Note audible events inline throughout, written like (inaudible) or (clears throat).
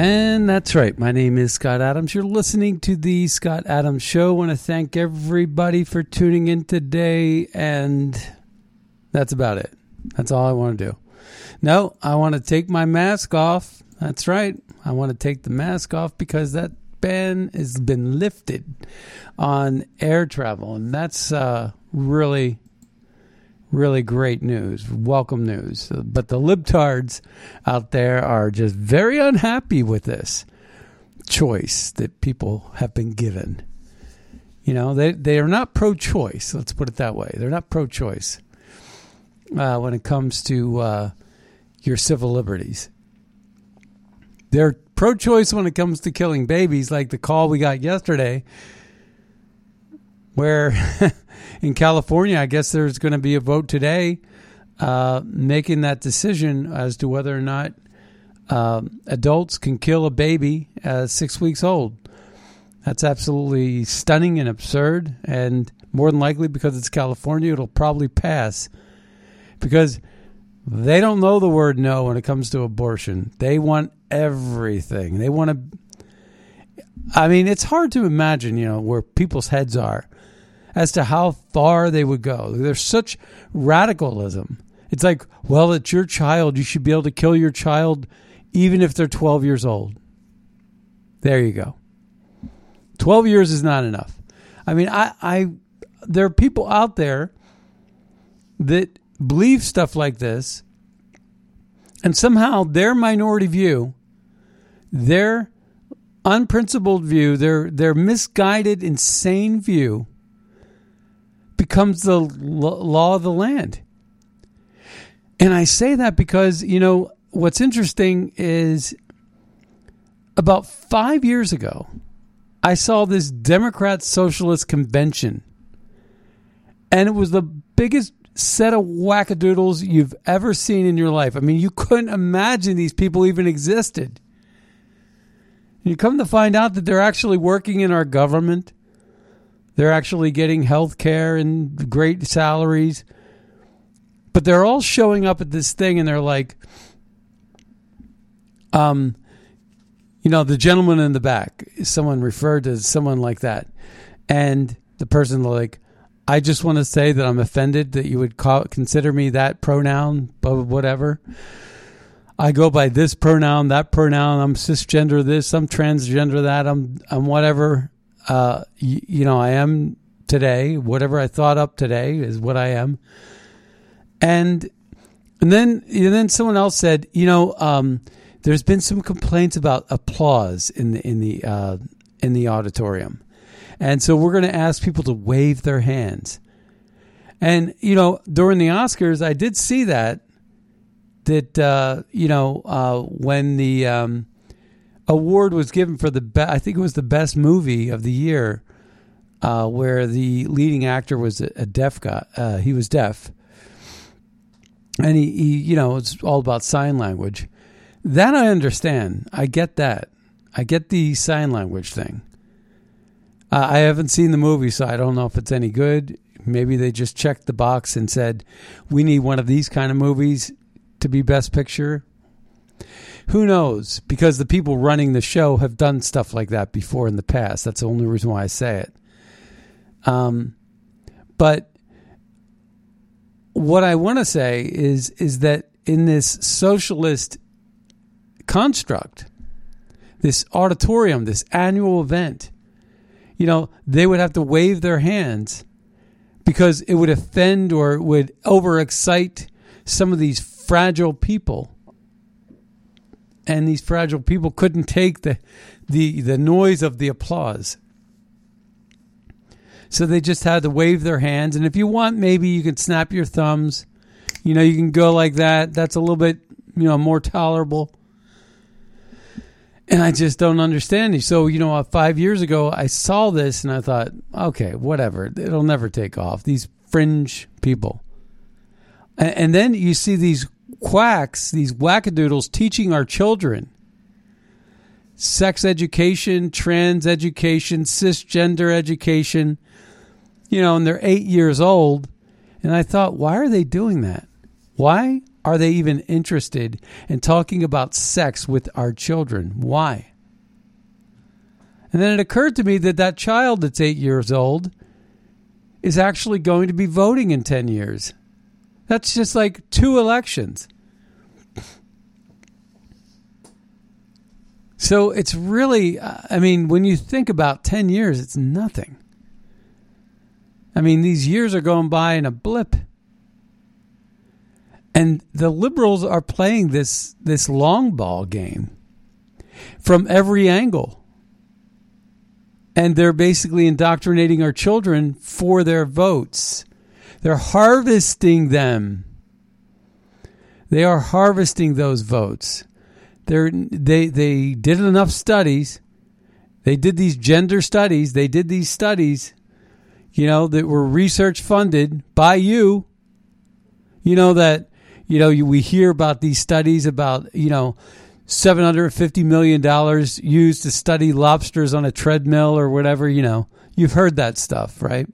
And that's right. My name is Scott Adams. You're listening to the Scott Adams Show. I want to thank everybody for tuning in today. And that's about it. That's all I want to do. No, I want to take my mask off. That's right. I want to take the mask off because that ban has been lifted on air travel. And that's uh, really really great news, welcome news. But the libtards out there are just very unhappy with this choice that people have been given. You know, they they are not pro-choice. Let's put it that way. They're not pro-choice uh, when it comes to uh, your civil liberties. They're pro-choice when it comes to killing babies, like the call we got yesterday, where (laughs) in California, I guess there's going to be a vote today uh, making that decision as to whether or not uh, adults can kill a baby six weeks old. That's absolutely stunning and absurd. And more than likely, because it's California, it'll probably pass. Because they don't know the word no when it comes to abortion. They want everything. They want to. I mean, it's hard to imagine, you know, where people's heads are as to how far they would go. There's such radicalism. It's like, well, it's your child. You should be able to kill your child even if they're 12 years old. There you go. 12 years is not enough. I mean, I, I there are people out there that believe stuff like this, and somehow their minority view, their unprincipled view, their their misguided, insane view becomes the law of the land. And I say that because, you know, what's interesting is about five years ago, I saw this Democrat Socialist convention. And it was the biggest set of wackadoodles you've ever seen in your life. I mean, you couldn't imagine these people even existed. You come to find out that they're actually working in our government. They're actually getting health care and great salaries. But they're all showing up at this thing and they're like, um, you know, the gentleman in the back, someone referred to someone like that. And the person like, I just want to say that I'm offended that you would call, consider me that pronoun, whatever. I go by this pronoun, that pronoun. I'm cisgender this, I'm transgender that, I'm I'm whatever. Uh, you, you know, I am today. Whatever I thought up today is what I am. And and then and then someone else said, you know, um, there's been some complaints about applause in the in the uh, in the auditorium. And so we're going to ask people to wave their hands. And, you know, during the Oscars, I did see that, that, uh, you know, uh, when the um, award was given for the, be- I think it was the best movie of the year, uh, where the leading actor was a, a deaf guy. Uh, he was deaf. And he, he, you know, it's all about sign language. that I understand. I get that. I get the sign language thing. Uh, I haven't seen the movie, so I don't know if it's any good. Maybe they just checked the box and said, we need one of these kind of movies to be Best Picture. Who knows? Because the people running the show have done stuff like that before in the past. That's the only reason why I say it. Um, but what I want to say is is that in this socialist construct, this auditorium, this annual event, you know, they would have to wave their hands because it would offend or would overexcite some of these fragile people. And these fragile people couldn't take the the the noise of the applause. So they just had to wave their hands and if you want maybe you can snap your thumbs. You know, you can go like that. That's a little bit, you know, more tolerable and I just don't understand it. So, you know, uh, five years ago, I saw this and I thought, okay, whatever. It'll never take off. These fringe people. And then you see these quacks, these wackadoodles teaching our children sex education, trans education, cisgender education, you know, and they're eight years old. And I thought, why are they doing that? Why are they even interested in talking about sex with our children? Why? And then it occurred to me that that child that's eight years old is actually going to be voting in 10 years. That's just like two elections. So it's really, uh, I mean, when you think about 10 years, it's nothing. I mean, these years are going by in a blip. And the liberals are playing this this long ball game from every angle. And they're basically indoctrinating our children for their votes. They're harvesting them. They are harvesting those votes. They're, they they did enough studies. They did these gender studies. They did these studies, you know, that were research funded by you. You know that you know, we hear about these studies about, you know, $750 million used to study lobsters on a treadmill or whatever, you know. You've heard that stuff, right?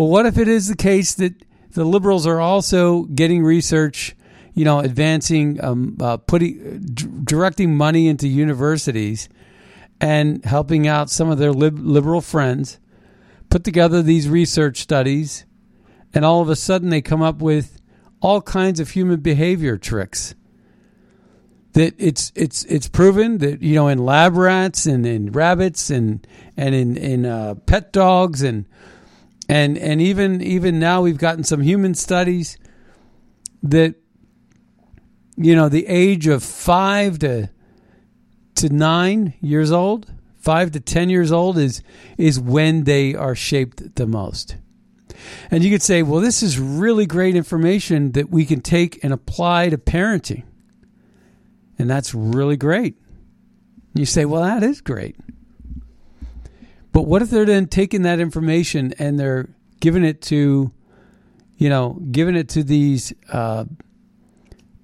Well, what if it is the case that the liberals are also getting research, you know, advancing, um, uh, putting, d- directing money into universities and helping out some of their lib- liberal friends, put together these research studies, and all of a sudden they come up with all kinds of human behavior tricks. That it's it's it's proven that you know in lab rats and in rabbits and and in in uh, pet dogs and and and even even now we've gotten some human studies that you know the age of five to to nine years old, five to ten years old is is when they are shaped the most. And you could say, well, this is really great information that we can take and apply to parenting. And that's really great. You say, well, that is great. But what if they're then taking that information and they're giving it to, you know, giving it to these uh,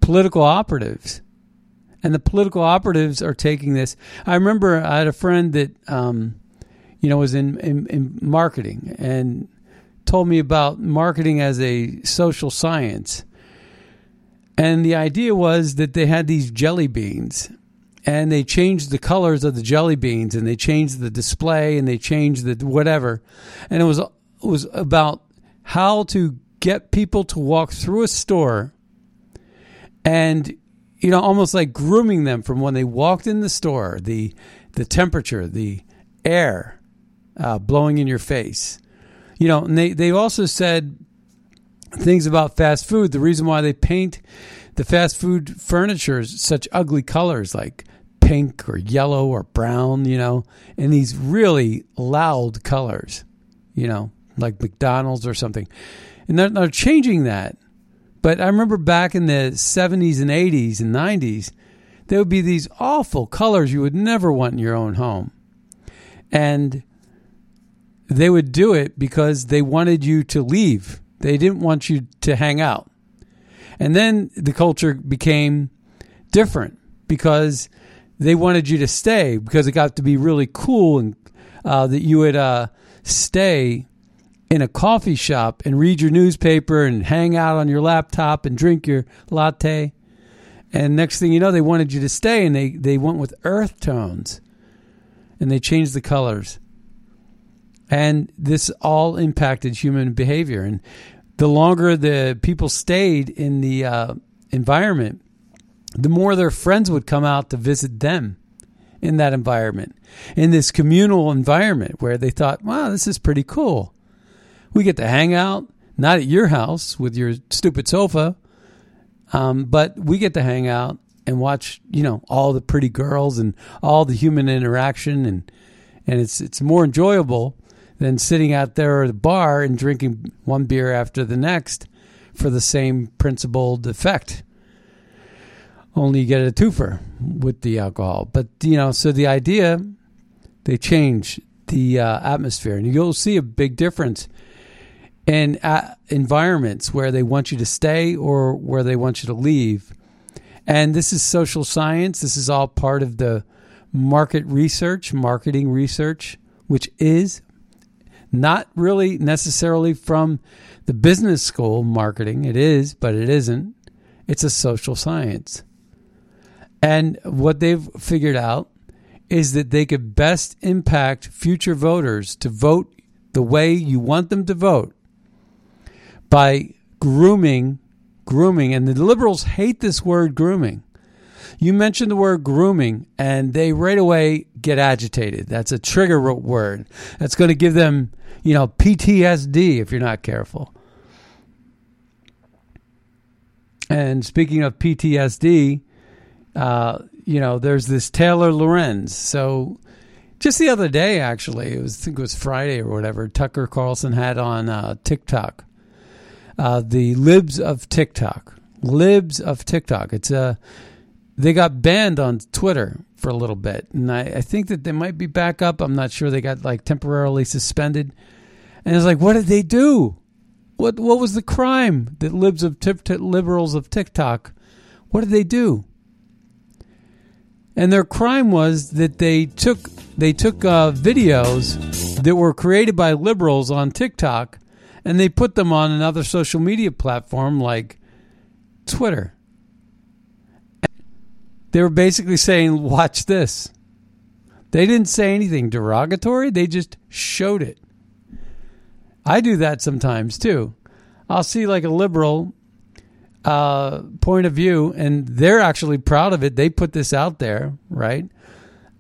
political operatives? And the political operatives are taking this. I remember I had a friend that, um, you know, was in, in, in marketing and told me about marketing as a social science. And the idea was that they had these jelly beans and they changed the colors of the jelly beans and they changed the display and they changed the whatever. And it was it was about how to get people to walk through a store and you know almost like grooming them from when they walked in the store, the the temperature, the air uh, blowing in your face you know, and they, they also said things about fast food. The reason why they paint the fast food furniture such ugly colors like pink or yellow or brown, you know, and these really loud colors, you know, like McDonald's or something. And they're, they're changing that. But I remember back in the 70s and 80s and 90s, there would be these awful colors you would never want in your own home. And they would do it because they wanted you to leave. They didn't want you to hang out. And then the culture became different because they wanted you to stay because it got to be really cool and uh, that you would uh, stay in a coffee shop and read your newspaper and hang out on your laptop and drink your latte. And next thing you know, they wanted you to stay and they, they went with earth tones and they changed the colors. And this all impacted human behavior. And the longer the people stayed in the uh, environment, the more their friends would come out to visit them in that environment, in this communal environment where they thought, wow, this is pretty cool. We get to hang out, not at your house with your stupid sofa, um, but we get to hang out and watch, you know, all the pretty girls and all the human interaction, and and it's it's more enjoyable than sitting out there at a bar and drinking one beer after the next for the same principled effect. Only you get a twofer with the alcohol. But, you know, so the idea, they change the uh, atmosphere. And you'll see a big difference in uh, environments where they want you to stay or where they want you to leave. And this is social science. This is all part of the market research, marketing research, which is not really necessarily from the business school marketing. It is, but it isn't. It's a social science. And what they've figured out is that they could best impact future voters to vote the way you want them to vote by grooming grooming and the liberals hate this word grooming. You mention the word grooming and they right away get agitated. That's a trigger word. That's going to give them you know PTSD if you're not careful. And speaking of PTSD uh, you know, there's this Taylor Lorenz. So just the other day, actually, it was I think it was Friday or whatever. Tucker Carlson had on uh, TikTok, uh, the libs of TikTok, libs of TikTok. It's a uh, they got banned on Twitter for a little bit, and I, I think that they might be back up. I'm not sure. They got like temporarily suspended, and it's like, what did they do? What what was the crime that libs of liberals of TikTok? What did they do? And their crime was that they took they took uh, videos that were created by liberals on TikTok, and they put them on another social media platform like Twitter. They were basically saying, "Watch this." They didn't say anything derogatory. They just showed it. I do that sometimes too. I'll see like a liberal uh, point of view, and they're actually proud of it. They put this out there, right?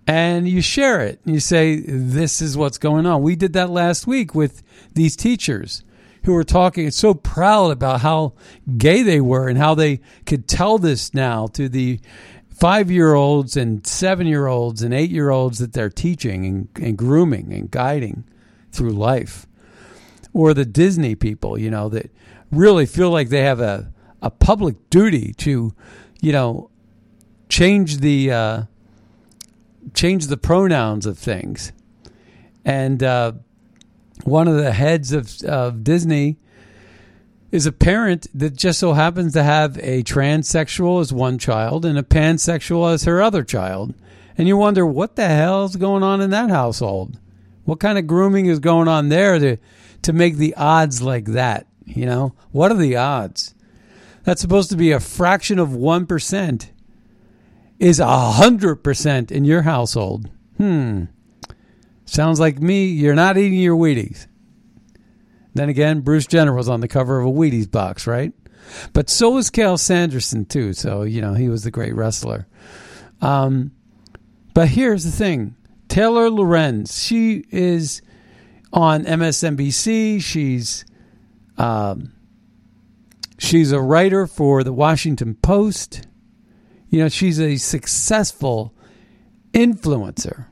And you share it. You say, This is what's going on. We did that last week with these teachers who were talking so proud about how gay they were and how they could tell this now to the five year olds and seven year olds and eight year olds that they're teaching and, and grooming and guiding through life. Or the Disney people, you know, that really feel like they have a a public duty to, you know, change the uh, change the pronouns of things. And uh, one of the heads of, of Disney is a parent that just so happens to have a transsexual as one child and a pansexual as her other child. And you wonder what the hell's going on in that household? What kind of grooming is going on there to to make the odds like that? You know, what are the odds? That's supposed to be a fraction of 1% is 100% in your household. Hmm. Sounds like me, you're not eating your Wheaties. Then again, Bruce Jenner was on the cover of a Wheaties box, right? But so was Cael Sanderson, too. So, you know, he was the great wrestler. Um, but here's the thing Taylor Lorenz, she is on MSNBC. She's. Um, She's a writer for the Washington Post. You know, she's a successful influencer.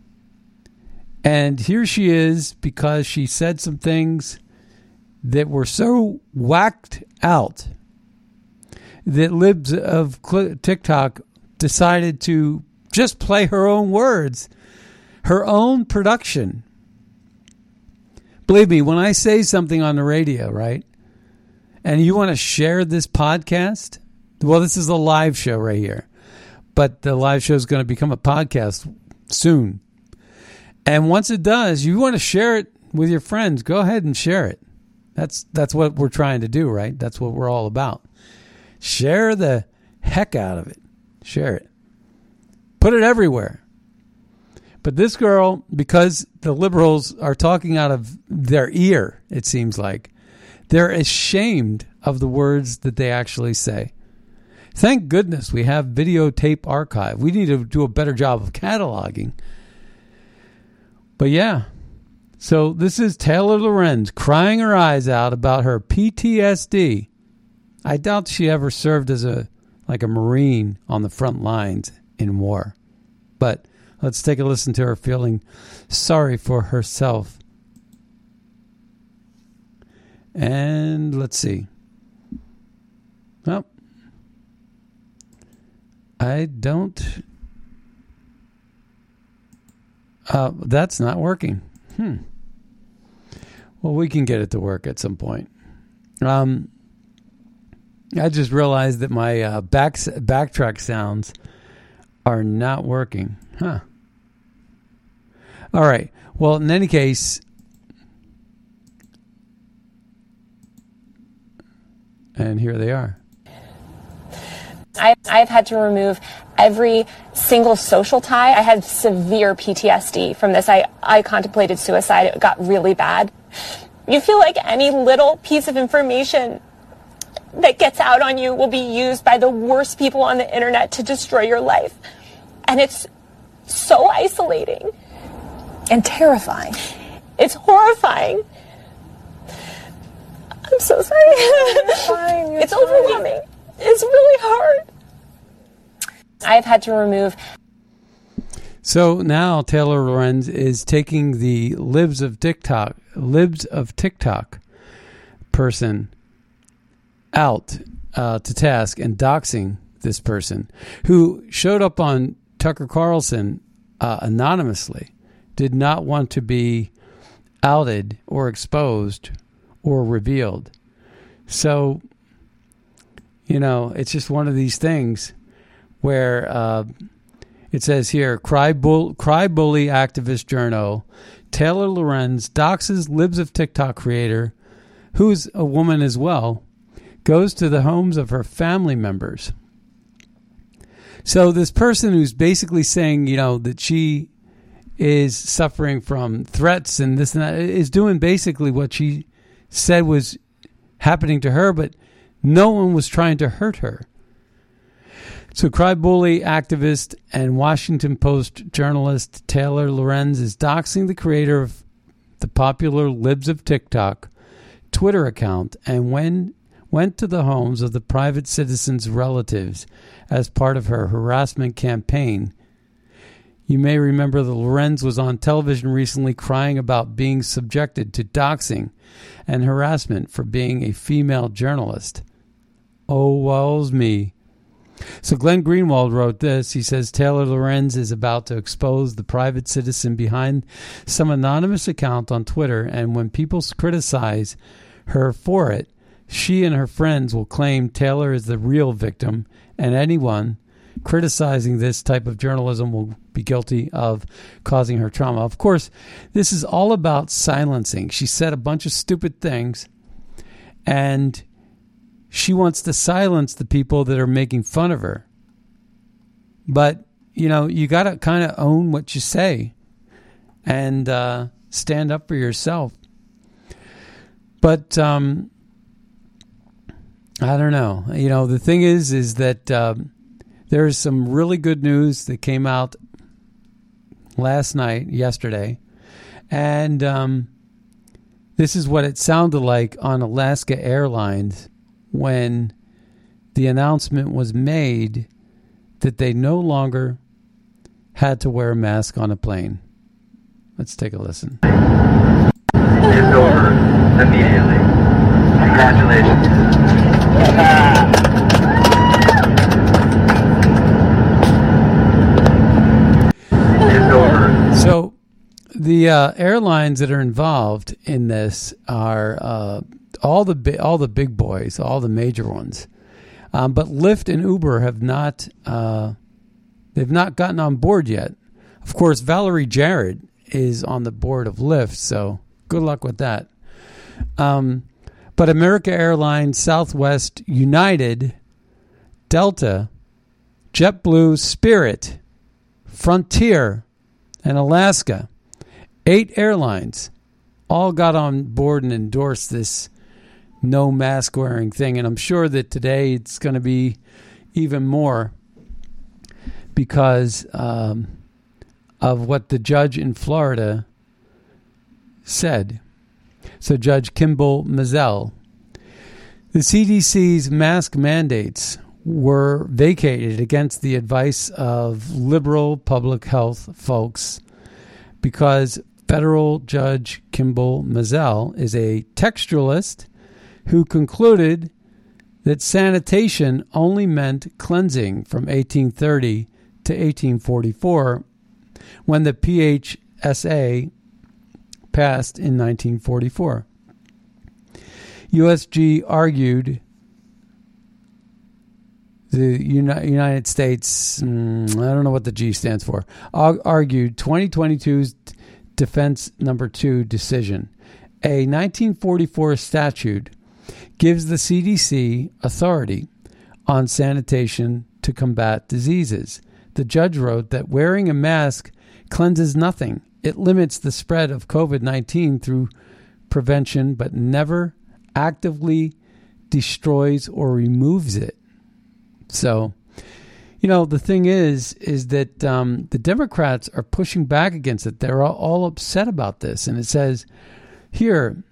And here she is because she said some things that were so whacked out that libs of TikTok decided to just play her own words, her own production. Believe me, when I say something on the radio, right? And you want to share this podcast, well, this is a live show right here. but the live show is going to become a podcast soon. And once it does, you want to share it with your friends. Go ahead and share it. That's that's what we're trying to do, right? That's what we're all about. Share the heck out of it. Share it. Put it everywhere. But this girl, because the liberals are talking out of their ear, it seems like, they're ashamed of the words that they actually say. Thank goodness we have videotape archive. We need to do a better job of cataloging. But yeah. So this is Taylor Lorenz crying her eyes out about her PTSD. I doubt she ever served as a like a marine on the front lines in war. But let's take a listen to her feeling sorry for herself. And let's see. Well, I don't. Uh, that's not working. Hmm. Well, we can get it to work at some point. Um, I just realized that my uh, back backtrack sounds are not working. Huh. All right. Well, in any case, and here they are. I, I've had to remove every single social tie. I had severe PTSD from this. I, I contemplated suicide. It got really bad. You feel like any little piece of information that gets out on you will be used by the worst people on the internet to destroy your life. And it's so isolating and terrifying. It's horrifying. I'm so sorry. (laughs) It's fine. it's overwhelming. It's really hard. I've had to remove. So now Taylor Lorenz is taking the libs of TikTok, libs of TikTok person out uh, to task and doxing this person who showed up on Tucker Carlson uh, anonymously, did not want to be outed or exposed or revealed. So, you know, it's just one of these things where uh, it says here cry, bull, cry bully activist journal Taylor Lorenz doxes libs of TikTok creator, who's a woman as well, goes to the homes of her family members. So this person who's basically saying, you know, that she is suffering from threats and this and that is doing basically what she said was happening to her, but no one was trying to hurt her. So, cry bully activist and Washington Post journalist Taylor Lorenz is doxing the creator of the popular Libs of TikTok Twitter account and when went to the homes of the private citizens' relatives as part of her harassment campaign. You may remember that Lorenz was on television recently crying about being subjected to doxing and harassment for being a female journalist. Oh, woe's me. So Glenn Greenwald wrote this. He says Taylor Lorenz is about to expose the private citizen behind some anonymous account on Twitter, and when people criticize her for it, she and her friends will claim Taylor is the real victim, and anyone criticizing this type of journalism will be guilty of causing her trauma. Of course, this is all about silencing. She said a bunch of stupid things, and she wants to silence the people that are making fun of her. But, you know, you got to kind of own what you say and uh, stand up for yourself. But, um, I don't know. You know, the thing is, is that um, there's some really good news that came out last night, yesterday, and um, this is what it sounded like on Alaska Airlines when the announcement was made that they no longer had to wear a mask on a plane. Let's take a listen. It's over immediately. Congratulations. It's over. So, uh, airlines that are involved in this are uh, all the bi- all the big boys, all the major ones. Um, but Lyft and Uber have not uh, They've not gotten on board yet. Of course, Valerie Jarrett is on the board of Lyft, so good luck with that. Um, but America Airlines, Southwest, United, Delta, JetBlue, Spirit, Frontier, and Alaska, eight airlines, all got on board and endorsed this no mask wearing thing. And I'm sure that today it's going to be even more because um, of what the judge in Florida said. So, Judge Kimball Mizelle, the CDC's mask mandates were vacated against the advice of liberal public health folks because federal judge Kimball Mizelle is a textualist who concluded that sanitation only meant cleansing from 1830 to 1844 when the PHSA passed in 1944. USG argued the United States, mm, I don't know what the G stands for, argued 2022's defense number two decision. A 1944 statute gives the CDC authority on sanitation to combat diseases. The judge wrote that wearing a mask cleanses nothing. It limits the spread of COVID 19 through prevention, but never actively destroys or removes it. So, you know, the thing is, is that um, the Democrats are pushing back against it. They're all, all upset about this. And it says here,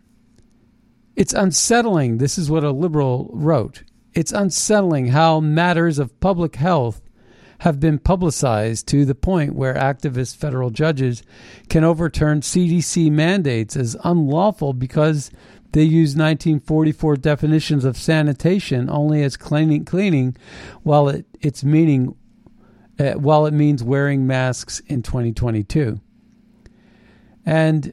it's unsettling. This is what a liberal wrote. It's unsettling how matters of public health have been publicized to the point where activist federal judges can overturn CDC mandates as unlawful because they use 1944 definitions of sanitation only as cleaning, cleaning while it, its meaning uh, while it means wearing masks in 2022. And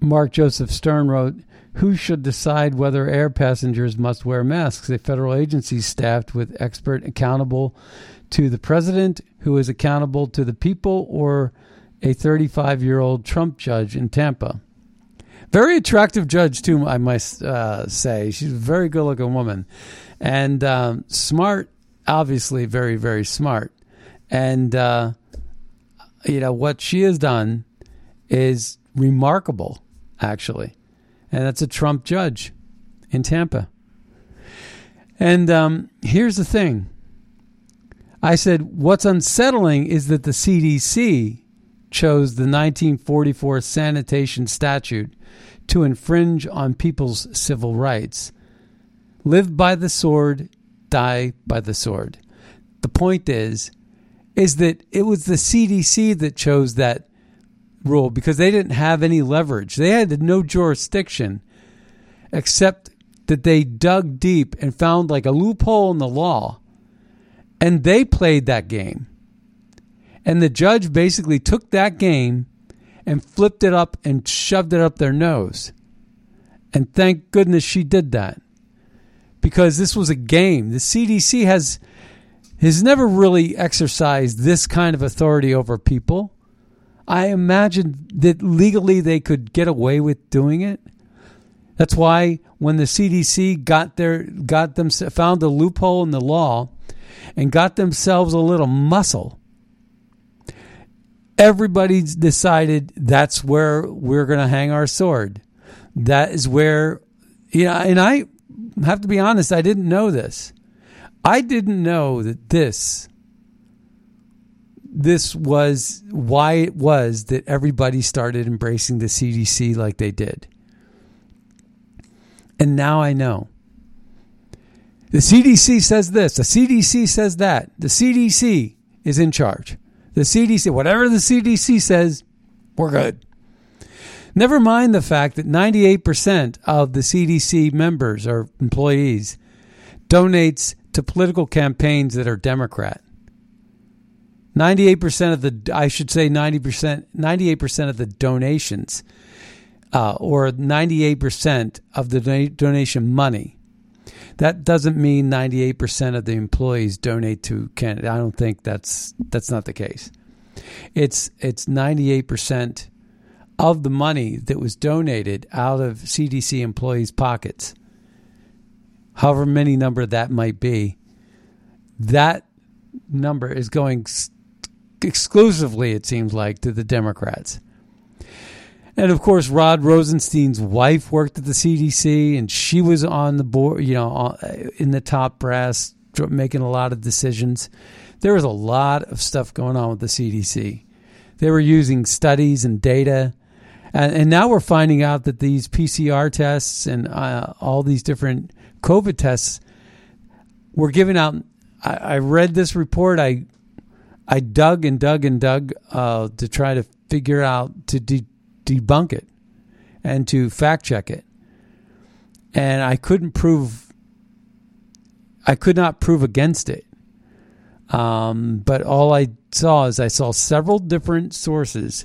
Mark Joseph Stern wrote, Who should decide whether air passengers must wear masks? A federal agency staffed with expert accountable to the president, who is accountable to the people, or a 35 year old Trump judge in Tampa. Very attractive judge, too, I must uh, say. She's a very good looking woman and um, smart, obviously, very, very smart. And, uh, you know, what she has done is remarkable, actually. And that's a Trump judge in Tampa. And um, here's the thing I said, what's unsettling is that the CDC chose the 1944 sanitation statute to infringe on people's civil rights. Live by the sword, die by the sword. The point is is that it was the CDC that chose that rule because they didn't have any leverage. They had no jurisdiction except that they dug deep and found like a loophole in the law and they played that game. And the judge basically took that game and flipped it up and shoved it up their nose. And thank goodness she did that. Because this was a game. The CDC has has never really exercised this kind of authority over people. I imagine that legally they could get away with doing it. That's why when the CDC got their got them found a loophole in the law and got themselves a little muscle everybody's decided that's where we're going to hang our sword. That is where, you know, and I have to be honest, I didn't know this. I didn't know that this this was why it was that everybody started embracing the CDC like they did. And now I know. The CDC says this, the CDC says that. The CDC is in charge. The CDC, whatever the CDC says, we're good. Never mind the fact that 98% of the CDC members or employees donates to political campaigns that are Democrat. 98% of the, I should say 90%, 98% of the donations uh, or 98% of the donation money That doesn't mean 98% of the employees donate to Canada. I don't think that's that's not the case. It's it's 98% of the money that was donated out of CDC employees' pockets. However many number that might be, that number is going exclusively, it seems like, to the Democrats. And of course, Rod Rosenstein's wife worked at the CDC, and she was on the board, you know, uh, in the top brass, making a lot of decisions. There was a lot of stuff going on with the CDC. They were using studies and data, and, and now we're finding out that these PCR tests and uh, all these different COVID tests were given out. I, I read this report. I I dug and dug and dug uh, to try to figure out to de- debunk it and to fact check it, and I couldn't prove. I could not prove against it. Um, but all I saw is I saw several different sources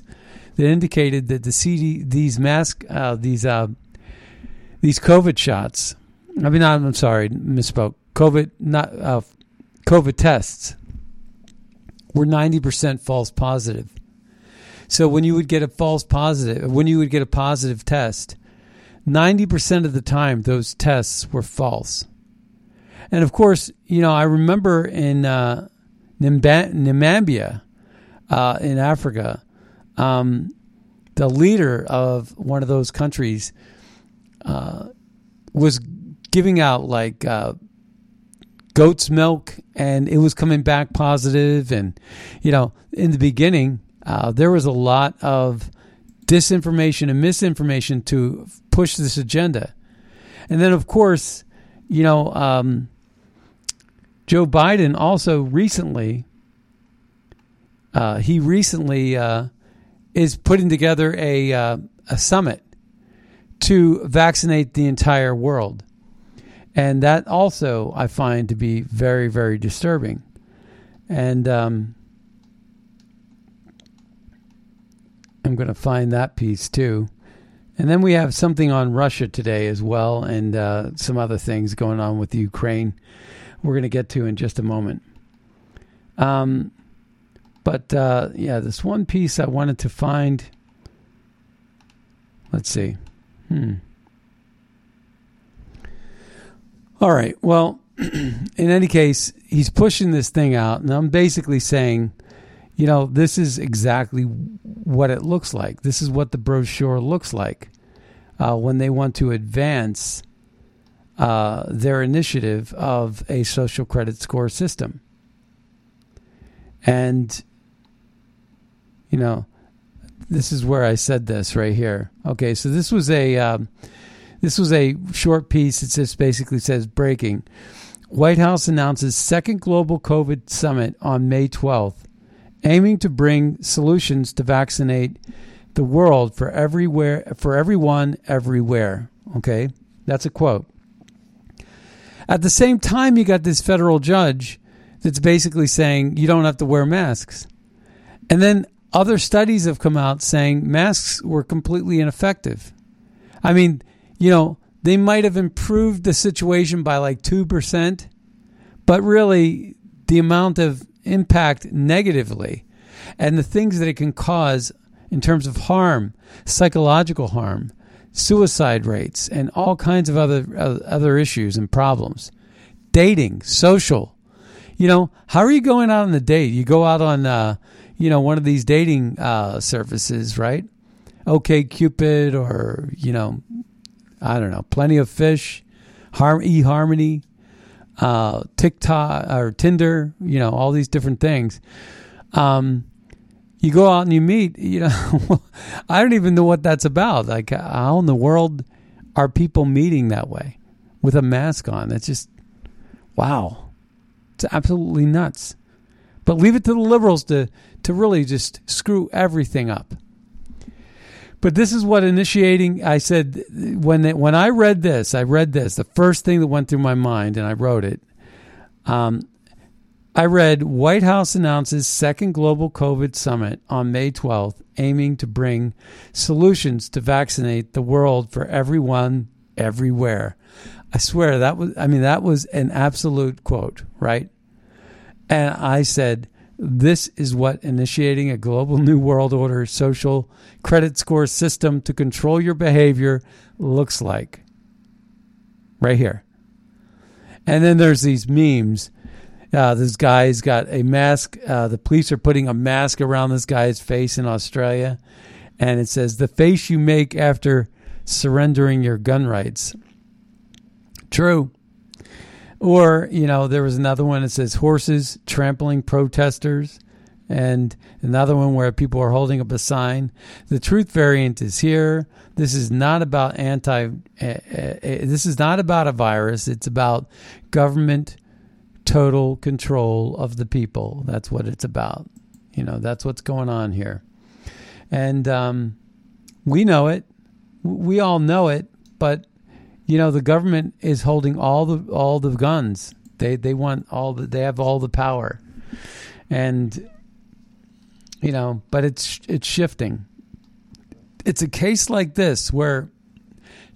that indicated that the CD these mask uh, these uh, these COVID shots. I mean, I'm, sorry, misspoke. COVID not uh, COVID tests were 90% false positive. So when you would get a false positive, when you would get a positive test, 90% of the time those tests were false. And of course, you know, I remember in uh, Nimba- Namibia uh, in Africa, um, the leader of one of those countries uh, was giving out like uh, goat's milk and it was coming back positive. positive and you know in the beginning uh, there was a lot of disinformation and misinformation to push this agenda and then of course you know um, joe biden also recently uh, he recently uh, is putting together a, uh, a summit to vaccinate the entire world and that also I find to be very, very disturbing. And um, I'm going to find that piece too. And then we have something on Russia today as well, and uh, some other things going on with Ukraine. We're going to get to in just a moment. Um, but uh, yeah, this one piece I wanted to find. Let's see. Hmm. All right. Well, (clears throat) in any case, he's pushing this thing out, and I'm basically saying, you know, this is exactly what it looks like. This is what the brochure looks like uh, when they want to advance uh, their initiative of a social credit score system. And, you know, this is where I said this right here. Okay, so this was a. Um, this was a short piece. It just basically says breaking. White House announces second global COVID summit on May 12th, aiming to bring solutions to vaccinate the world for everywhere for everyone everywhere. Okay? That's a quote. At the same time you got this federal judge that's basically saying you don't have to wear masks. And then other studies have come out saying masks were completely ineffective. I mean, you know, they might have improved the situation by like 2%, but really the amount of impact negatively and the things that it can cause in terms of harm, psychological harm, suicide rates, and all kinds of other uh, other issues and problems. Dating, social. You know, how are you going out on the date? You go out on, uh, you know, one of these dating uh, services, right? OkCupid, or you know, I don't know, plenty of fish, Harm eHarmony, uh, TikTok or Tinder, you know, all these different things. Um, you go out and you meet, you know, (laughs) I don't even know what that's about. Like, how in the world are people meeting that way with a mask on? It's just, wow. It's absolutely nuts. But leave it to the liberals to, to really just screw everything up. But this is what initiating. I said when it, when I read this, I read this. The first thing that went through my mind, and I wrote it. Um, I read White House announces second global COVID summit on May 12th, aiming to bring solutions to vaccinate the world for everyone everywhere. I swear that was, I mean, that was an absolute quote, right? And I said, this is what initiating a global new world order social credit score system to control your behavior looks like. Right here. And then there's these memes. Uh, this guy's got a mask. Uh, the police are putting a mask around this guy's face in Australia. And it says, the face you make after surrendering your gun rights. True. Or, you know, there was another one that says horses trampling protesters, and another one where people are holding up a sign. The truth variant is here. This is not about anti, uh, uh, this is not about a virus. It's about government total control of the people. That's what it's about. You know, that's what's going on here. And um, we know it. We all know it, but you know the government is holding all the all the guns. They they want all the they have all the power, and you know, but it's it's shifting. It's a case like this where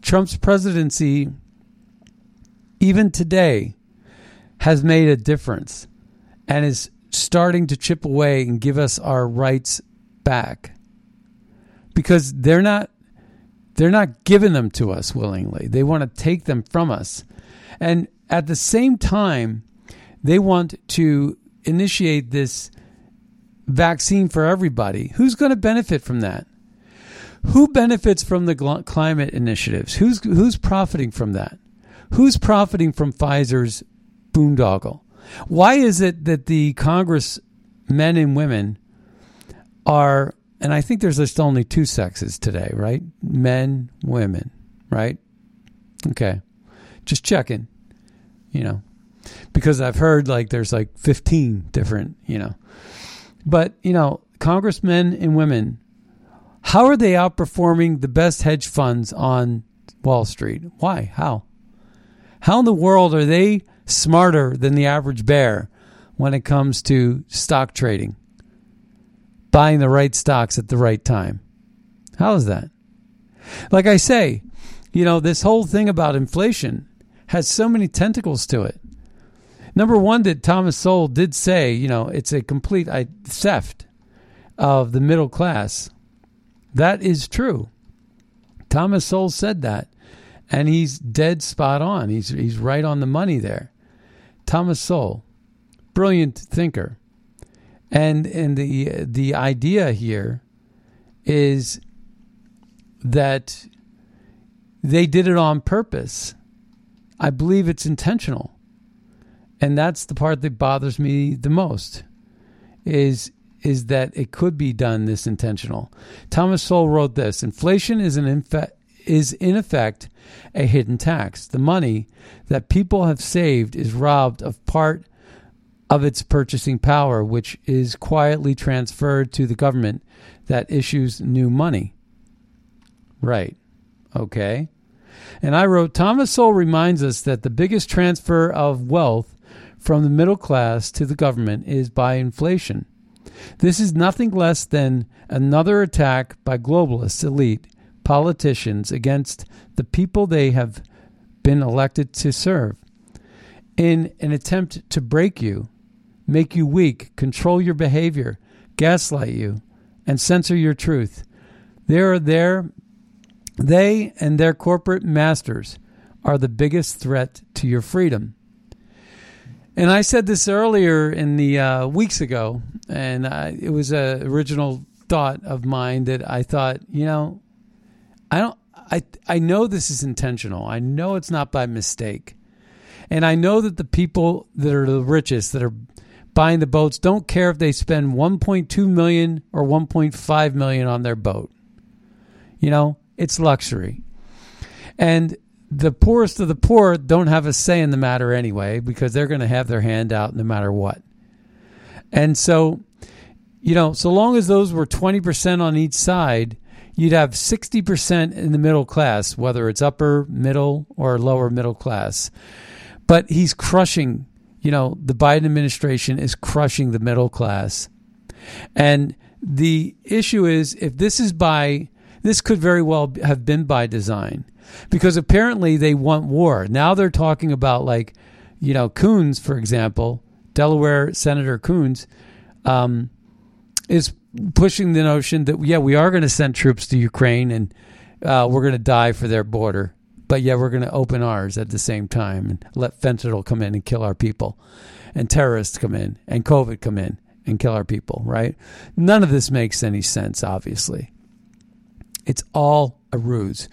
Trump's presidency, even today, has made a difference, and is starting to chip away and give us our rights back because they're not they're not giving them to us willingly. They want to take them from us. And at the same time, they want to initiate this vaccine for everybody. Who's going to benefit from that? Who benefits from the climate initiatives? Who's who's profiting from that? Who's profiting from Pfizer's boondoggle? Why is it that the Congress men and women are and I think there's just only two sexes today, right? Men, women, right? Okay. Just checking, you know, because I've heard like there's like 15 different, you know. But, you know, congressmen and women, how are they outperforming the best hedge funds on Wall Street? Why? How? How in the world are they smarter than the average bear when it comes to stock trading? Buying the right stocks at the right time. How is that? Like I say, you know, this whole thing about inflation has so many tentacles to it. Number one, that Thomas Sowell did say, you know, it's a complete theft of the middle class. That is true. Thomas Sowell said that, and he's dead spot on. He's he's right on the money there. Thomas Sowell, brilliant thinker. And and the the idea here is that they did it on purpose. I believe it's intentional. And that's the part that bothers me the most is is that it could be done this intentional. Thomas Sowell wrote this, inflation is an infa- is in effect a hidden tax. The money that people have saved is robbed of part of its purchasing power, which is quietly transferred to the government that issues new money. Right. Okay. And I wrote Thomas Sowell reminds us that the biggest transfer of wealth from the middle class to the government is by inflation. This is nothing less than another attack by globalist elite politicians against the people they have been elected to serve. In an attempt to break you, make you weak, control your behavior, gaslight you, and censor your truth. They are there. They and their corporate masters are the biggest threat to your freedom. And I said this earlier in the uh, weeks ago, and I, it was an original thought of mine that I thought, you know, I don't. I I know this is intentional. I know it's not by mistake. And I know that the people that are the richest that are buying the boats don't care if they spend 1.2 million or 1.5 million on their boat. You know, it's luxury. And the poorest of the poor don't have a say in the matter anyway because they're going to have their hand out no matter what. And so, you know, so long as those were 20% on each side, you'd have 60% in the middle class, whether it's upper, middle, or lower middle class. But he's crushing you know, the Biden administration is crushing the middle class. And the issue is if this is by this could very well have been by design because apparently they want war. Now they're talking about like, you know, Coons, for example, Delaware Senator Coons, um, is pushing the notion that yeah, we are going to send troops to Ukraine and uh, we're going to die for their border, but yeah, we're going to open ours at the same time and let fentanyl come in and kill our people, and terrorists come in and COVID come in and kill our people. Right? None of this makes any sense. Obviously, it's all a ruse,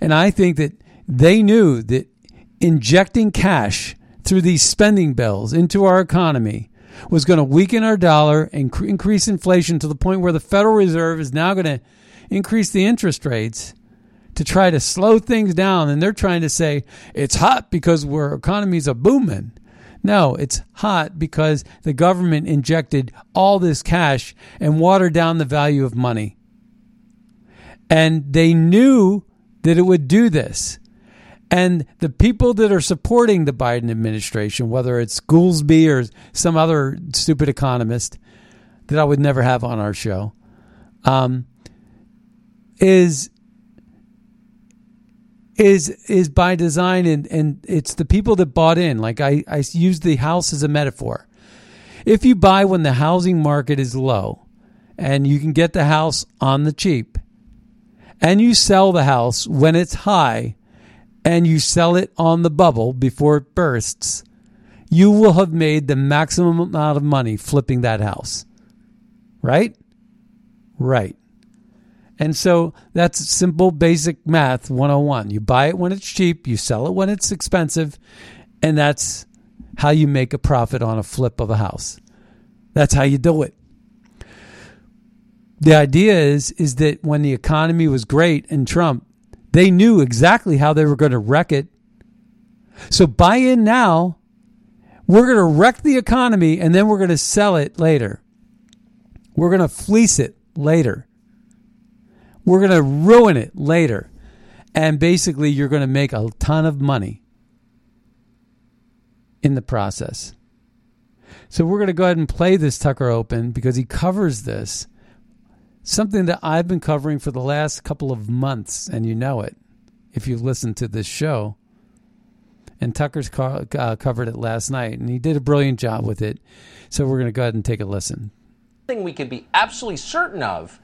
and I think that they knew that injecting cash through these spending bills into our economy was going to weaken our dollar and cr- increase inflation to the point where the Federal Reserve is now going to increase the interest rates to try to slow things down. And they're trying to say it's hot because our economies are booming. No, it's hot because the government injected all this cash and watered down the value of money. And they knew that it would do this. And the people that are supporting the Biden administration, whether it's Goolsbee or some other stupid economist that I would never have on our show, um, is is is by design and, and it's the people that bought in. Like I, I use the house as a metaphor. If you buy when the housing market is low and you can get the house on the cheap, and you sell the house when it's high and you sell it on the bubble before it bursts, you will have made the maximum amount of money flipping that house. Right? Right. And so that's simple, basic math 101. You buy it when it's cheap, you sell it when it's expensive, and that's how you make a profit on a flip of a house. That's how you do it. The idea is is that when the economy was great and Trump they knew exactly how they were going to wreck it. So buy in now. We're going to wreck the economy and then we're going to sell it later. We're going to fleece it later. We're going to ruin it later. And basically, you're going to make a ton of money in the process. So we're going to go ahead and play this Tucker Open because he covers this something that I've been covering for the last couple of months, and you know it if you've listened to this show. And Tucker's co- uh, covered it last night, and he did a brilliant job with it. So we're going to go ahead and take a listen. thing we can be absolutely certain of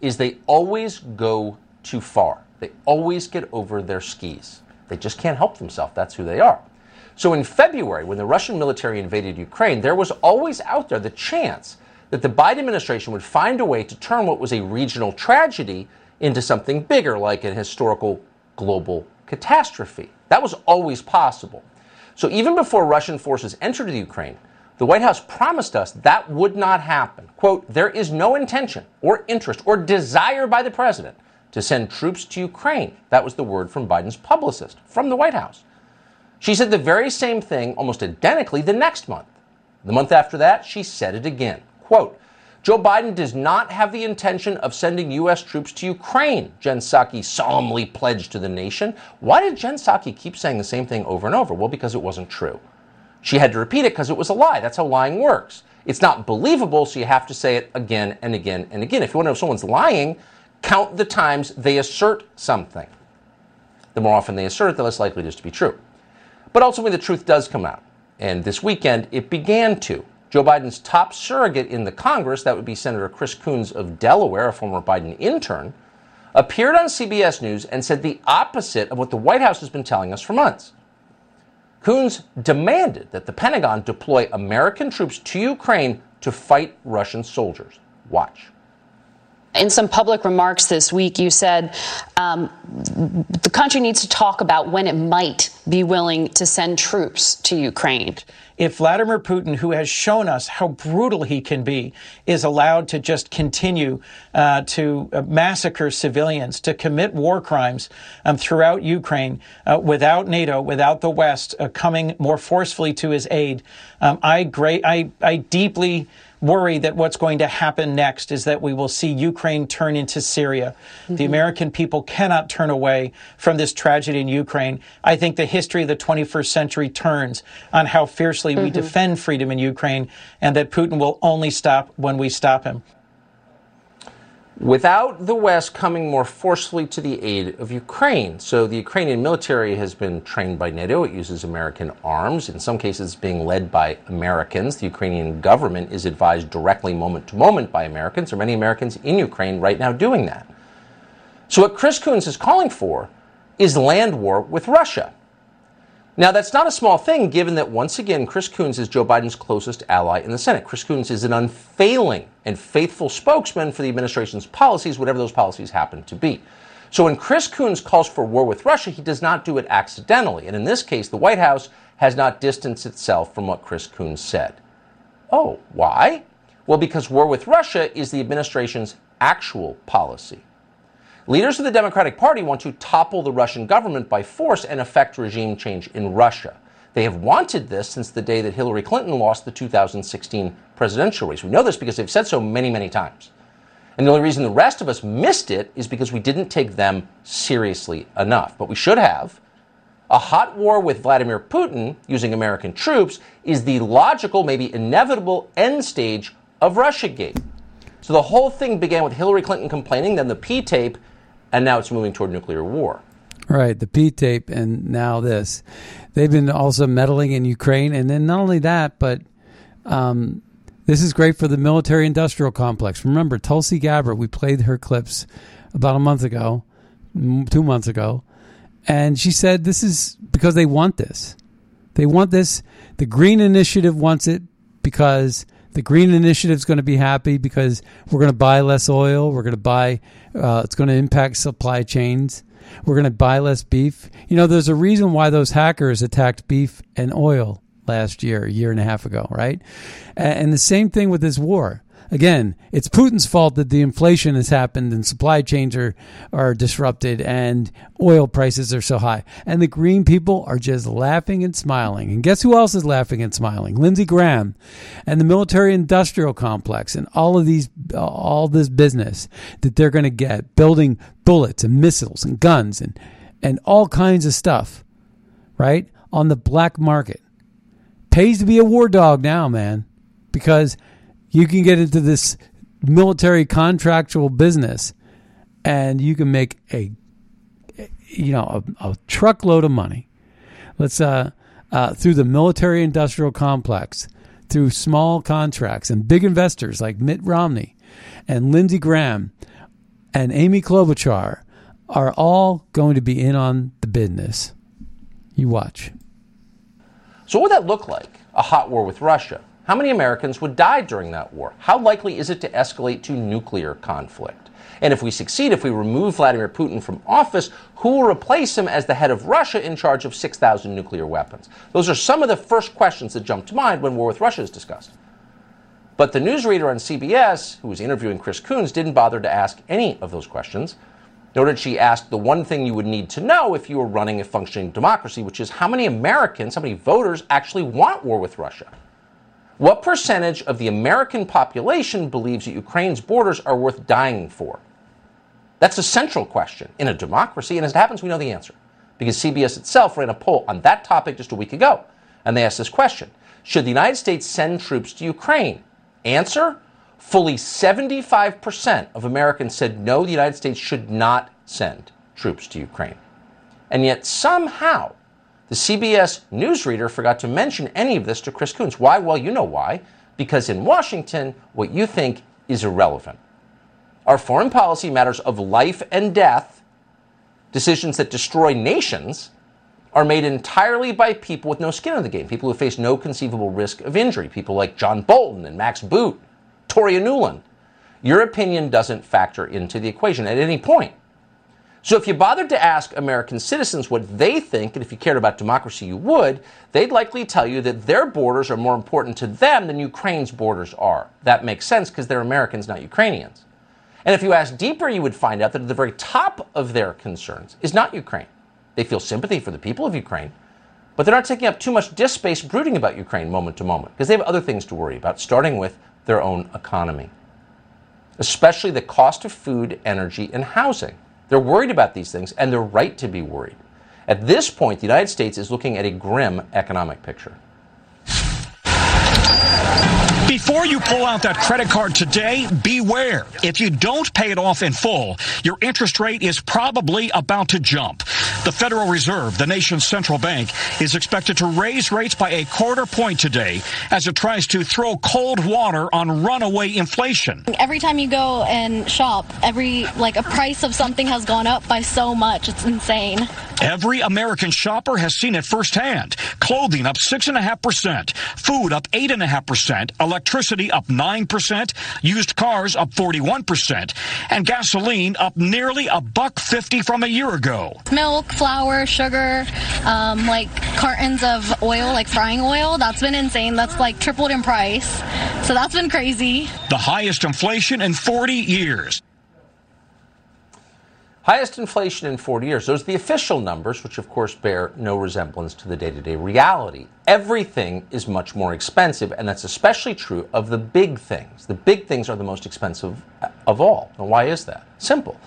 is they always go too far. They always get over their skis. They just can't help themselves. That's who they are. So in February, when the Russian military invaded Ukraine, there was always out there the chance that the Biden administration would find a way to turn what was a regional tragedy into something bigger, like an historical global catastrophe. That was always possible. So even before Russian forces entered the Ukraine, the White House promised us that would not happen. Quote, there is no intention or interest or desire by the president to send troops to Ukraine. That was the word from Biden's publicist from the White House. She said the very same thing almost identically the next month. The month after that, she said it again. Quote, Joe Biden does not have the intention of sending U.S. troops to Ukraine, Jen Psaki solemnly pledged to the nation. Why did Jen Psaki keep saying the same thing over and over? Well, because it wasn't true. She had to repeat it because it was a lie. That's how lying works. It's not believable, so you have to say it again and again and again. If you want to know if someone's lying, count the times they assert something. The more often they assert it, the less likely it is to be true. But ultimately, the truth does come out. And this weekend, it began to. Joe Biden's top surrogate in the Congress, that would be Senator Chris Coons of Delaware, a former Biden intern, appeared on CBS News and said the opposite of what the White House has been telling us for months. Coons demanded that the Pentagon deploy American troops to Ukraine to fight Russian soldiers. Watch. In some public remarks this week, you said um, the country needs to talk about when it might be willing to send troops to Ukraine. If Vladimir Putin, who has shown us how brutal he can be, is allowed to just continue uh, to uh, massacre civilians, to commit war crimes um, throughout Ukraine uh, without NATO, without the West uh, coming more forcefully to his aid, um, I, I, I deeply worry that what's going to happen next is that we will see Ukraine turn into Syria. Mm-hmm. The American people cannot turn away from this tragedy in Ukraine. I think the history of the 21st century turns on how fiercely mm-hmm. we defend freedom in Ukraine and that Putin will only stop when we stop him. Without the West coming more forcefully to the aid of Ukraine. So the Ukrainian military has been trained by NATO. It uses American arms, in some cases being led by Americans. The Ukrainian government is advised directly moment to moment by Americans. There are many Americans in Ukraine right now doing that. So what Chris Coons is calling for is land war with Russia. Now, that's not a small thing, given that once again, Chris Coons is Joe Biden's closest ally in the Senate. Chris Coons is an unfailing and faithful spokesman for the administration's policies, whatever those policies happen to be. So when Chris Coons calls for war with Russia, he does not do it accidentally. And in this case, the White House has not distanced itself from what Chris Coons said. Oh, why? Well, because war with Russia is the administration's actual policy. Leaders of the Democratic Party want to topple the Russian government by force and effect regime change in Russia. They have wanted this since the day that Hillary Clinton lost the 2016 presidential race. We know this because they've said so many, many times. And the only reason the rest of us missed it is because we didn't take them seriously enough. But we should have. A hot war with Vladimir Putin using American troops is the logical, maybe inevitable end stage of Russiagate. So the whole thing began with Hillary Clinton complaining, then the P tape, and now it's moving toward nuclear war. Right, the P tape, and now this. They've been also meddling in Ukraine, and then not only that, but um, this is great for the military-industrial complex. Remember, Tulsi Gabbard, we played her clips about a month ago, two months ago, and she said this is because they want this. They want this. The Green Initiative wants it because the Green Initiative is going to be happy because we're going to buy less oil. We're going to buy. Uh, it's going to impact supply chains. We're going to buy less beef. You know, there's a reason why those hackers attacked beef and oil last year, a year and a half ago, right? And the same thing with this war. Again, it's Putin's fault that the inflation has happened and supply chains are, are disrupted and oil prices are so high. And the green people are just laughing and smiling. And guess who else is laughing and smiling? Lindsey Graham and the military industrial complex and all of these, all this business that they're going to get building bullets and missiles and guns and, and all kinds of stuff, right? On the black market. Pays to be a war dog now, man, because you can get into this military contractual business and you can make a you know a, a truckload of money let's uh, uh, through the military industrial complex through small contracts and big investors like Mitt Romney and Lindsey Graham and Amy Klobuchar are all going to be in on the business. You watch. So, what would that look like? A hot war with Russia? How many Americans would die during that war? How likely is it to escalate to nuclear conflict? And if we succeed, if we remove Vladimir Putin from office, who will replace him as the head of Russia in charge of 6,000 nuclear weapons? Those are some of the first questions that jump to mind when war with Russia is discussed. But the newsreader on CBS, who was interviewing Chris Coons, didn't bother to ask any of those questions. Nor did she ask the one thing you would need to know if you were running a functioning democracy, which is how many Americans, how many voters actually want war with Russia? What percentage of the American population believes that Ukraine's borders are worth dying for? That's a central question in a democracy, and as it happens, we know the answer. Because CBS itself ran a poll on that topic just a week ago, and they asked this question Should the United States send troops to Ukraine? Answer Fully 75% of Americans said no, the United States should not send troops to Ukraine. And yet, somehow, the CBS newsreader forgot to mention any of this to Chris Coons. Why? Well, you know why. Because in Washington, what you think is irrelevant. Our foreign policy matters of life and death, decisions that destroy nations, are made entirely by people with no skin in the game, people who face no conceivable risk of injury, people like John Bolton and Max Boot, Toria Nuland. Your opinion doesn't factor into the equation at any point. So if you bothered to ask American citizens what they think, and if you cared about democracy, you would, they'd likely tell you that their borders are more important to them than Ukraine's borders are. That makes sense because they're Americans, not Ukrainians. And if you ask deeper, you would find out that at the very top of their concerns is not Ukraine. They feel sympathy for the people of Ukraine, but they're not taking up too much disk space brooding about Ukraine moment to moment because they have other things to worry about, starting with their own economy, especially the cost of food, energy, and housing. They're worried about these things, and they're right to be worried. At this point, the United States is looking at a grim economic picture. You pull out that credit card today, beware. If you don't pay it off in full, your interest rate is probably about to jump. The Federal Reserve, the nation's central bank, is expected to raise rates by a quarter point today as it tries to throw cold water on runaway inflation. Every time you go and shop, every like a price of something has gone up by so much. It's insane. Every American shopper has seen it firsthand. Clothing up 6.5%, food up 8.5%, electricity up 9%, used cars up 41%, and gasoline up nearly a buck 50 from a year ago. Milk, flour, sugar, um, like cartons of oil, like frying oil. That's been insane. That's like tripled in price. So that's been crazy. The highest inflation in 40 years. Highest inflation in 40 years. Those are the official numbers, which of course bear no resemblance to the day to day reality. Everything is much more expensive, and that's especially true of the big things. The big things are the most expensive uh, of all. And why is that? Simple.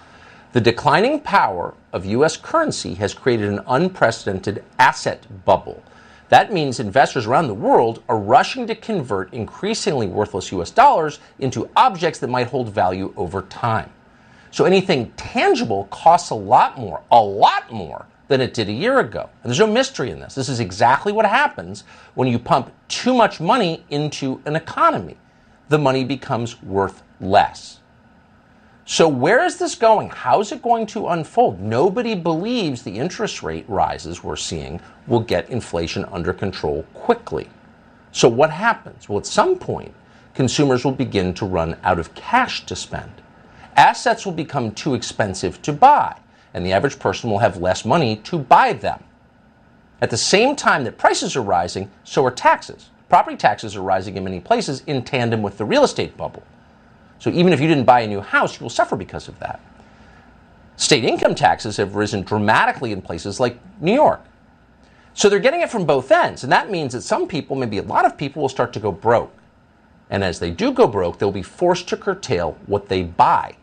The declining power of U.S. currency has created an unprecedented asset bubble. That means investors around the world are rushing to convert increasingly worthless U.S. dollars into objects that might hold value over time. So anything tangible costs a lot more, a lot more than it did a year ago. And there's no mystery in this. This is exactly what happens when you pump too much money into an economy. The money becomes worth less. So, where is this going? How is it going to unfold? Nobody believes the interest rate rises we're seeing will get inflation under control quickly. So, what happens? Well, at some point, consumers will begin to run out of cash to spend assets will become too expensive to buy, and the average person will have less money to buy them. At the same time that prices are rising, so are taxes. Property taxes are rising in many places in tandem with the real estate bubble. So even if you didn't buy a new house, you will suffer because of that. State income taxes have risen dramatically in places like New York. So they're getting it from both ends, and that means that some people, maybe a lot of people, will start to go broke. And as they do go broke, they'll be forced to curtail what they buy.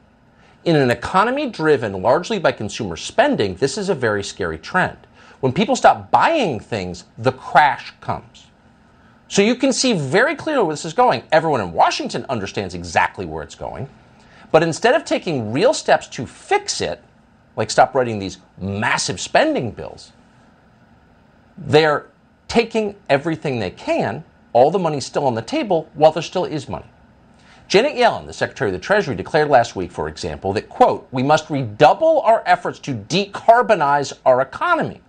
In an economy driven largely by consumer spending, this is a very scary trend. When people stop buying things, the crash comes. So you can see very clearly where this is going. Everyone in Washington understands exactly where it's going. But instead of taking real steps to fix it, like stop writing these massive spending bills, they're taking everything they can, all the money still on the table, while there still is money. Janet Yellen, the Secretary of the Treasury, declared last week, for example, that, quote, we must redouble our efforts to decarbonize our economy.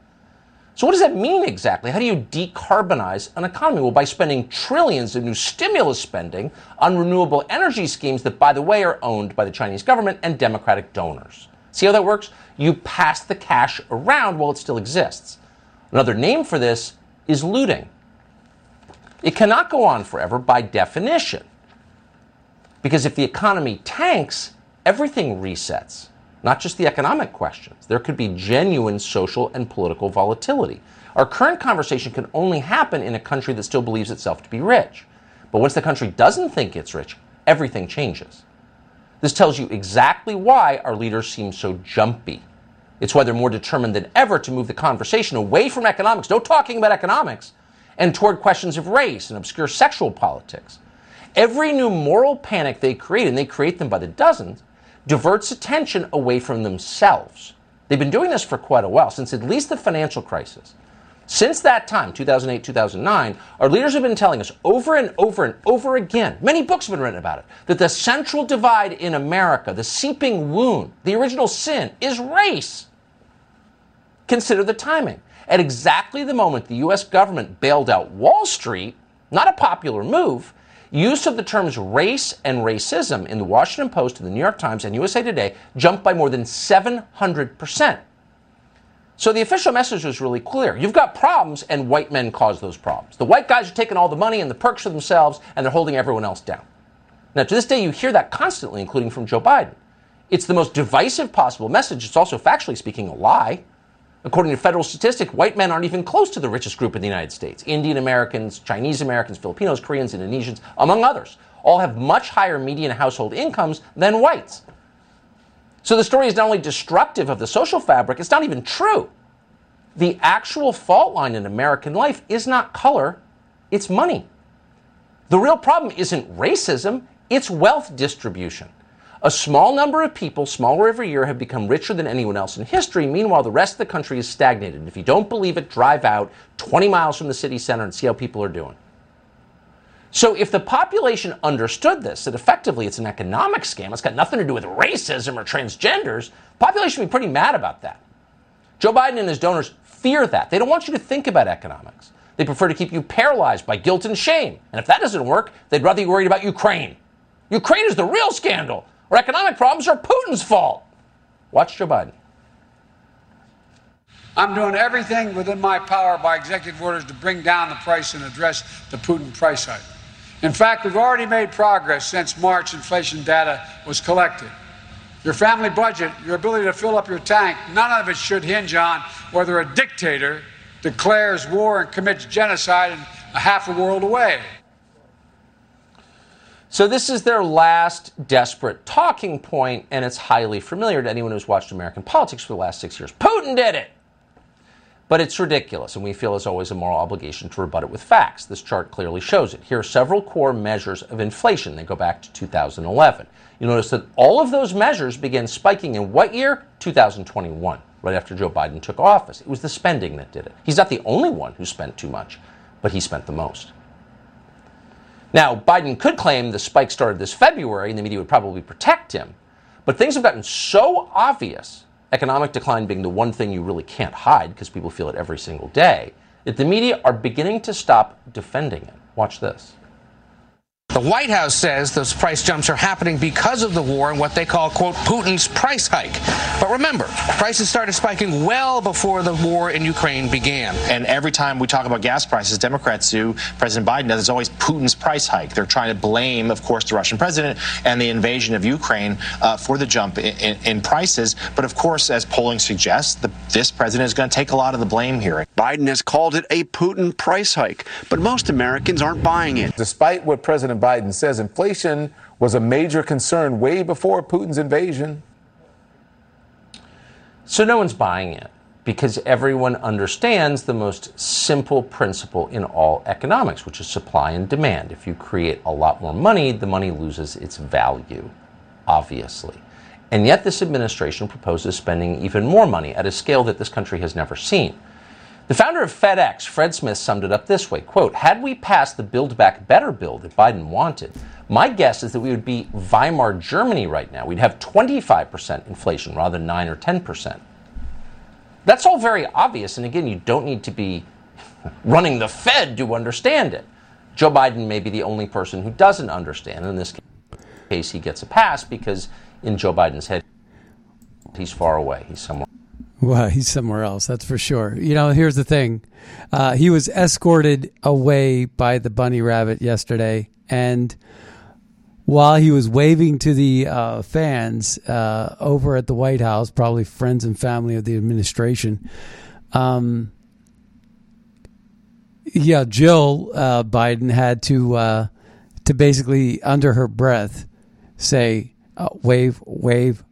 So, what does that mean exactly? How do you decarbonize an economy? Well, by spending trillions of new stimulus spending on renewable energy schemes that, by the way, are owned by the Chinese government and Democratic donors. See how that works? You pass the cash around while it still exists. Another name for this is looting. It cannot go on forever by definition. Because if the economy tanks, everything resets, not just the economic questions. There could be genuine social and political volatility. Our current conversation can only happen in a country that still believes itself to be rich. But once the country doesn't think it's rich, everything changes. This tells you exactly why our leaders seem so jumpy. It's why they're more determined than ever to move the conversation away from economics, no talking about economics, and toward questions of race and obscure sexual politics. Every new moral panic they create, and they create them by the dozens, diverts attention away from themselves. They've been doing this for quite a while, since at least the financial crisis. Since that time, 2008, 2009, our leaders have been telling us over and over and over again, many books have been written about it, that the central divide in America, the seeping wound, the original sin, is race. Consider the timing. At exactly the moment the U.S. government bailed out Wall Street, not a popular move, Use of the terms race and racism in the Washington Post, the New York Times, and USA Today jumped by more than 700%. So the official message was really clear. You've got problems, and white men cause those problems. The white guys are taking all the money and the perks for themselves, and they're holding everyone else down. Now, to this day, you hear that constantly, including from Joe Biden. It's the most divisive possible message. It's also, factually speaking, a lie. According to federal statistics, white men aren't even close to the richest group in the United States. Indian Americans, Chinese Americans, Filipinos, Koreans, Indonesians, among others, all have much higher median household incomes than whites. So the story is not only destructive of the social fabric, it's not even true. The actual fault line in American life is not color, it's money. The real problem isn't racism, it's wealth distribution. A small number of people, smaller every year, have become richer than anyone else in history. Meanwhile, the rest of the country is stagnated. And if you don't believe it, drive out 20 miles from the city center and see how people are doing. So, if the population understood this, that effectively it's an economic scam, it's got nothing to do with racism or transgenders, the population would be pretty mad about that. Joe Biden and his donors fear that. They don't want you to think about economics. They prefer to keep you paralyzed by guilt and shame. And if that doesn't work, they'd rather you worried about Ukraine. Ukraine is the real scandal. Our economic problems are Putin's fault. Watch Joe Biden. I'm doing everything within my power by executive orders to bring down the price and address the Putin price hike. In fact, we've already made progress since March inflation data was collected. Your family budget, your ability to fill up your tank, none of it should hinge on whether a dictator declares war and commits genocide in a half a world away. So, this is their last desperate talking point, and it's highly familiar to anyone who's watched American politics for the last six years. Putin did it! But it's ridiculous, and we feel it's always a moral obligation to rebut it with facts. This chart clearly shows it. Here are several core measures of inflation. They go back to 2011. You notice that all of those measures began spiking in what year? 2021, right after Joe Biden took office. It was the spending that did it. He's not the only one who spent too much, but he spent the most. Now, Biden could claim the spike started this February and the media would probably protect him, but things have gotten so obvious, economic decline being the one thing you really can't hide because people feel it every single day, that the media are beginning to stop defending it. Watch this. The White House says those price jumps are happening because of the war and what they call, quote, Putin's price hike. But remember, prices started spiking well before the war in Ukraine began. And every time we talk about gas prices, Democrats do, President Biden does, it's always Putin's price hike. They're trying to blame, of course, the Russian president and the invasion of Ukraine uh, for the jump in, in, in, prices. But of course, as polling suggests, the, this president is going to take a lot of the blame here. Biden has called it a Putin price hike, but most Americans aren't buying it. Despite what President Biden says inflation was a major concern way before Putin's invasion. So no one's buying it because everyone understands the most simple principle in all economics, which is supply and demand. If you create a lot more money, the money loses its value, obviously. And yet, this administration proposes spending even more money at a scale that this country has never seen. The founder of FedEx, Fred Smith, summed it up this way quote, Had we passed the Build Back Better bill that Biden wanted, my guess is that we would be Weimar Germany right now. We'd have 25% inflation rather than 9 or 10%. That's all very obvious. And again, you don't need to be running the Fed to understand it. Joe Biden may be the only person who doesn't understand. In this case, he gets a pass because in Joe Biden's head, he's far away. He's somewhere. (laughs) Well, he's somewhere else, that's for sure. You know, here's the thing uh, he was escorted away by the bunny rabbit yesterday. And while he was waving to the uh, fans uh, over at the White House, probably friends and family of the administration, um, yeah, Jill uh, Biden had to uh, to basically under her breath say, uh, "Wave, wave,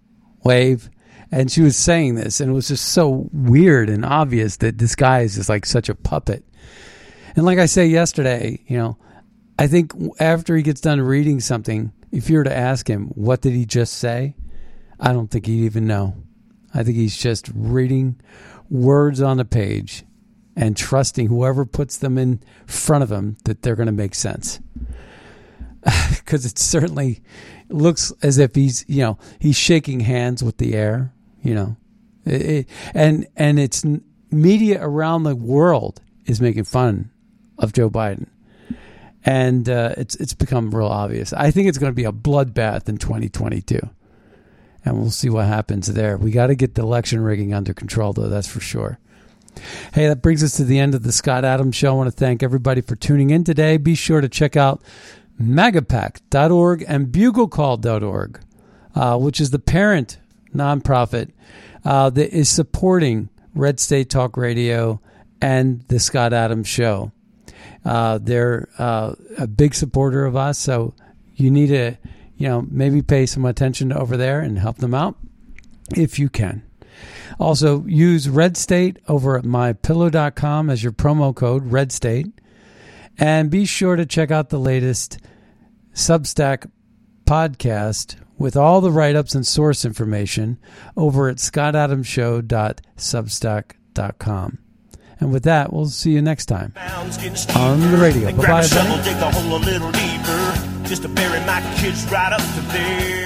wave." And she was saying this, and it was just so weird and obvious that this guy is just like such a puppet. And like I say yesterday, you know, I think after he gets done reading something, if you were to ask him, what did he just say? I don't think he'd even know. I think he's just reading words on a page and trusting whoever puts them in front of him that they're going to make sense. (laughs) Because it certainly looks as if he's, you know, he's shaking hands with the air you know, it, it, and and it's media around the world is making fun of Joe Biden, and uh, it's it's become real obvious. I think it's going to be a bloodbath in 2022, and we'll see what happens there. We got to get the election rigging under control, though. That's for sure. Hey, that brings us to the end of the Scott Adams Show. I want to thank everybody for tuning in today. Be sure to check out magapack.org and buglecall.org, uh, which is the parent nonprofit uh, that is supporting Red State Talk Radio and the Scott Adams Show. Uh, they're uh, a big supporter of us, so you need to, you know, maybe pay some attention over there and help them out if you can. Also, use Red State over at mypillow.com as your promo code Red State. And be sure to check out the latest Substack podcast with all the write ups and source information over at scottadamshow.substack.com. And with that, we'll see you next time on the radio. Bye bye. a shovel, dig the hole a little deeper, just to bury my kids right up to there.